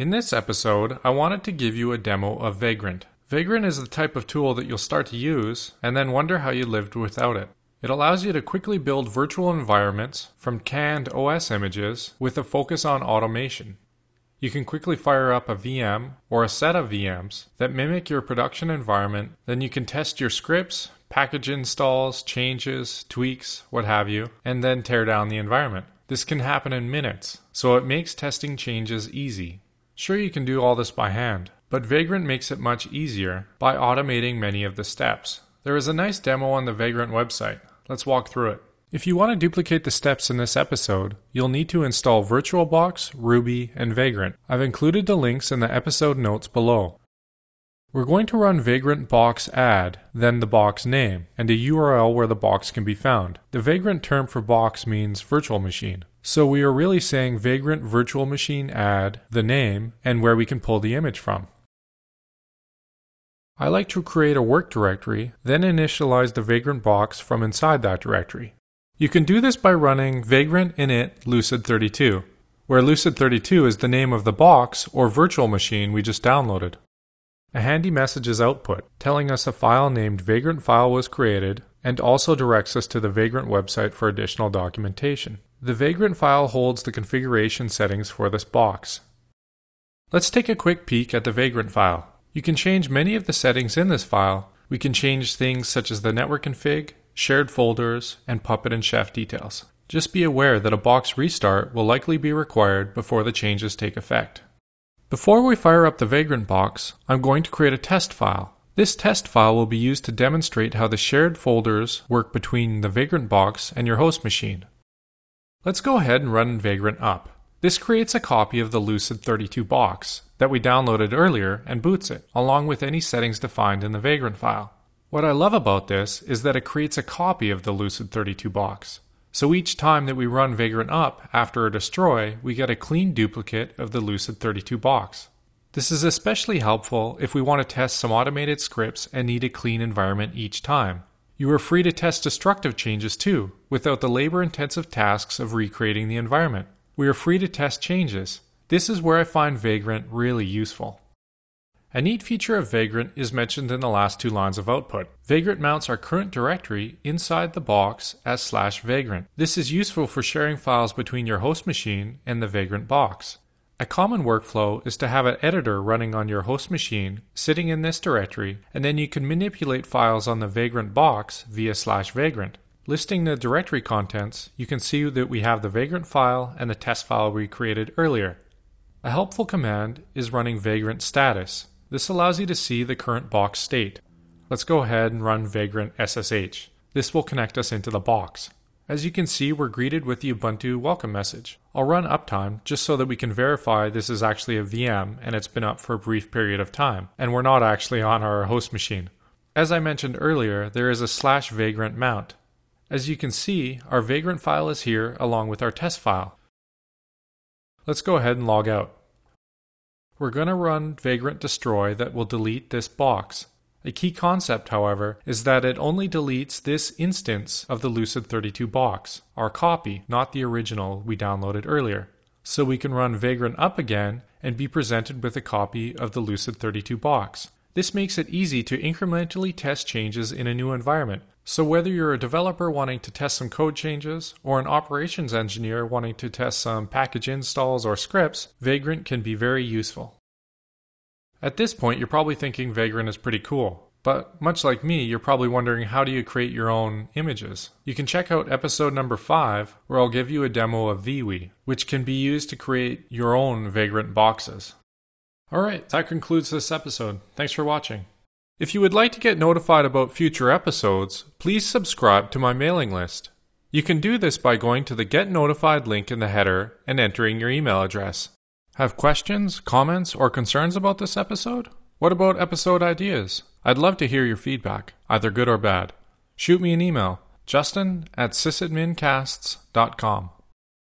In this episode, I wanted to give you a demo of Vagrant. Vagrant is the type of tool that you'll start to use and then wonder how you lived without it. It allows you to quickly build virtual environments from canned OS images with a focus on automation. You can quickly fire up a VM or a set of VMs that mimic your production environment. Then you can test your scripts, package installs, changes, tweaks, what have you, and then tear down the environment. This can happen in minutes, so it makes testing changes easy. Sure, you can do all this by hand, but Vagrant makes it much easier by automating many of the steps. There is a nice demo on the Vagrant website. Let's walk through it. If you want to duplicate the steps in this episode, you'll need to install VirtualBox, Ruby, and Vagrant. I've included the links in the episode notes below. We're going to run Vagrant box add, then the box name, and a URL where the box can be found. The Vagrant term for box means virtual machine. So we are really saying Vagrant virtual machine add, the name, and where we can pull the image from. I like to create a work directory, then initialize the Vagrant box from inside that directory. You can do this by running vagrant init lucid32, where lucid32 is the name of the box or virtual machine we just downloaded. A handy message is output, telling us a file named vagrant file was created, and also directs us to the Vagrant website for additional documentation. The Vagrant file holds the configuration settings for this box. Let's take a quick peek at the Vagrant file. You can change many of the settings in this file. We can change things such as the network config, shared folders, and Puppet and Chef details. Just be aware that a box restart will likely be required before the changes take effect. Before we fire up the Vagrant box, I'm going to create a test file. This test file will be used to demonstrate how the shared folders work between the Vagrant box and your host machine. Let's go ahead and run Vagrant up. This creates a copy of the Lucid32 box that we downloaded earlier and boots it, along with any settings defined in the Vagrant file. What I love about this is that it creates a copy of the Lucid32 box. So each time that we run Vagrant up after a destroy, we get a clean duplicate of the Lucid32 box. This is especially helpful if we want to test some automated scripts and need a clean environment each time. You are free to test destructive changes too, without the labor intensive tasks of recreating the environment we are free to test changes. This is where I find Vagrant really useful. A neat feature of Vagrant is mentioned in the last two lines of output. Vagrant mounts our current directory inside the box as slash vagrant. This is useful for sharing files between your host machine and the Vagrant box. A common workflow is to have an editor running on your host machine sitting in this directory, and then you can manipulate files on the Vagrant box via slash vagrant. Listing the directory contents, you can see that we have the Vagrant file and the test file we created earlier. A helpful command is running Vagrant status. This allows you to see the current box state. Let's go ahead and run Vagrant SSH. This will connect us into the box. As you can see, we're greeted with the Ubuntu welcome message. I'll run uptime just so that we can verify this is actually a VM and it's been up for a brief period of time, and we're not actually on our host machine. As I mentioned earlier, there is a slash vagrant mount. As you can see, our Vagrant file is here along with our test file. Let's go ahead and log out. We're going to run Vagrant destroy that will delete this box. A key concept, however, is that it only deletes this instance of the Lucid32 box, our copy, not the original we downloaded earlier. So we can run Vagrant up again and be presented with a copy of the Lucid32 box. This makes it easy to incrementally test changes in a new environment, so, whether you're a developer wanting to test some code changes or an operations engineer wanting to test some package installs or scripts, Vagrant can be very useful. At this point, you're probably thinking Vagrant is pretty cool. But much like me, you're probably wondering how do you create your own images? You can check out episode number 5, where I'll give you a demo of Veewee, which can be used to create your own Vagrant boxes. Alright, that concludes this episode. Thanks for watching. If you would like to get notified about future episodes, please subscribe to my mailing list. You can do this by going to the Get Notified link in the header and entering your email address. Have questions, comments, or concerns about this episode? What about episode ideas? I'd love to hear your feedback, either good or bad. Shoot me an email, justin at sysadmincasts.com.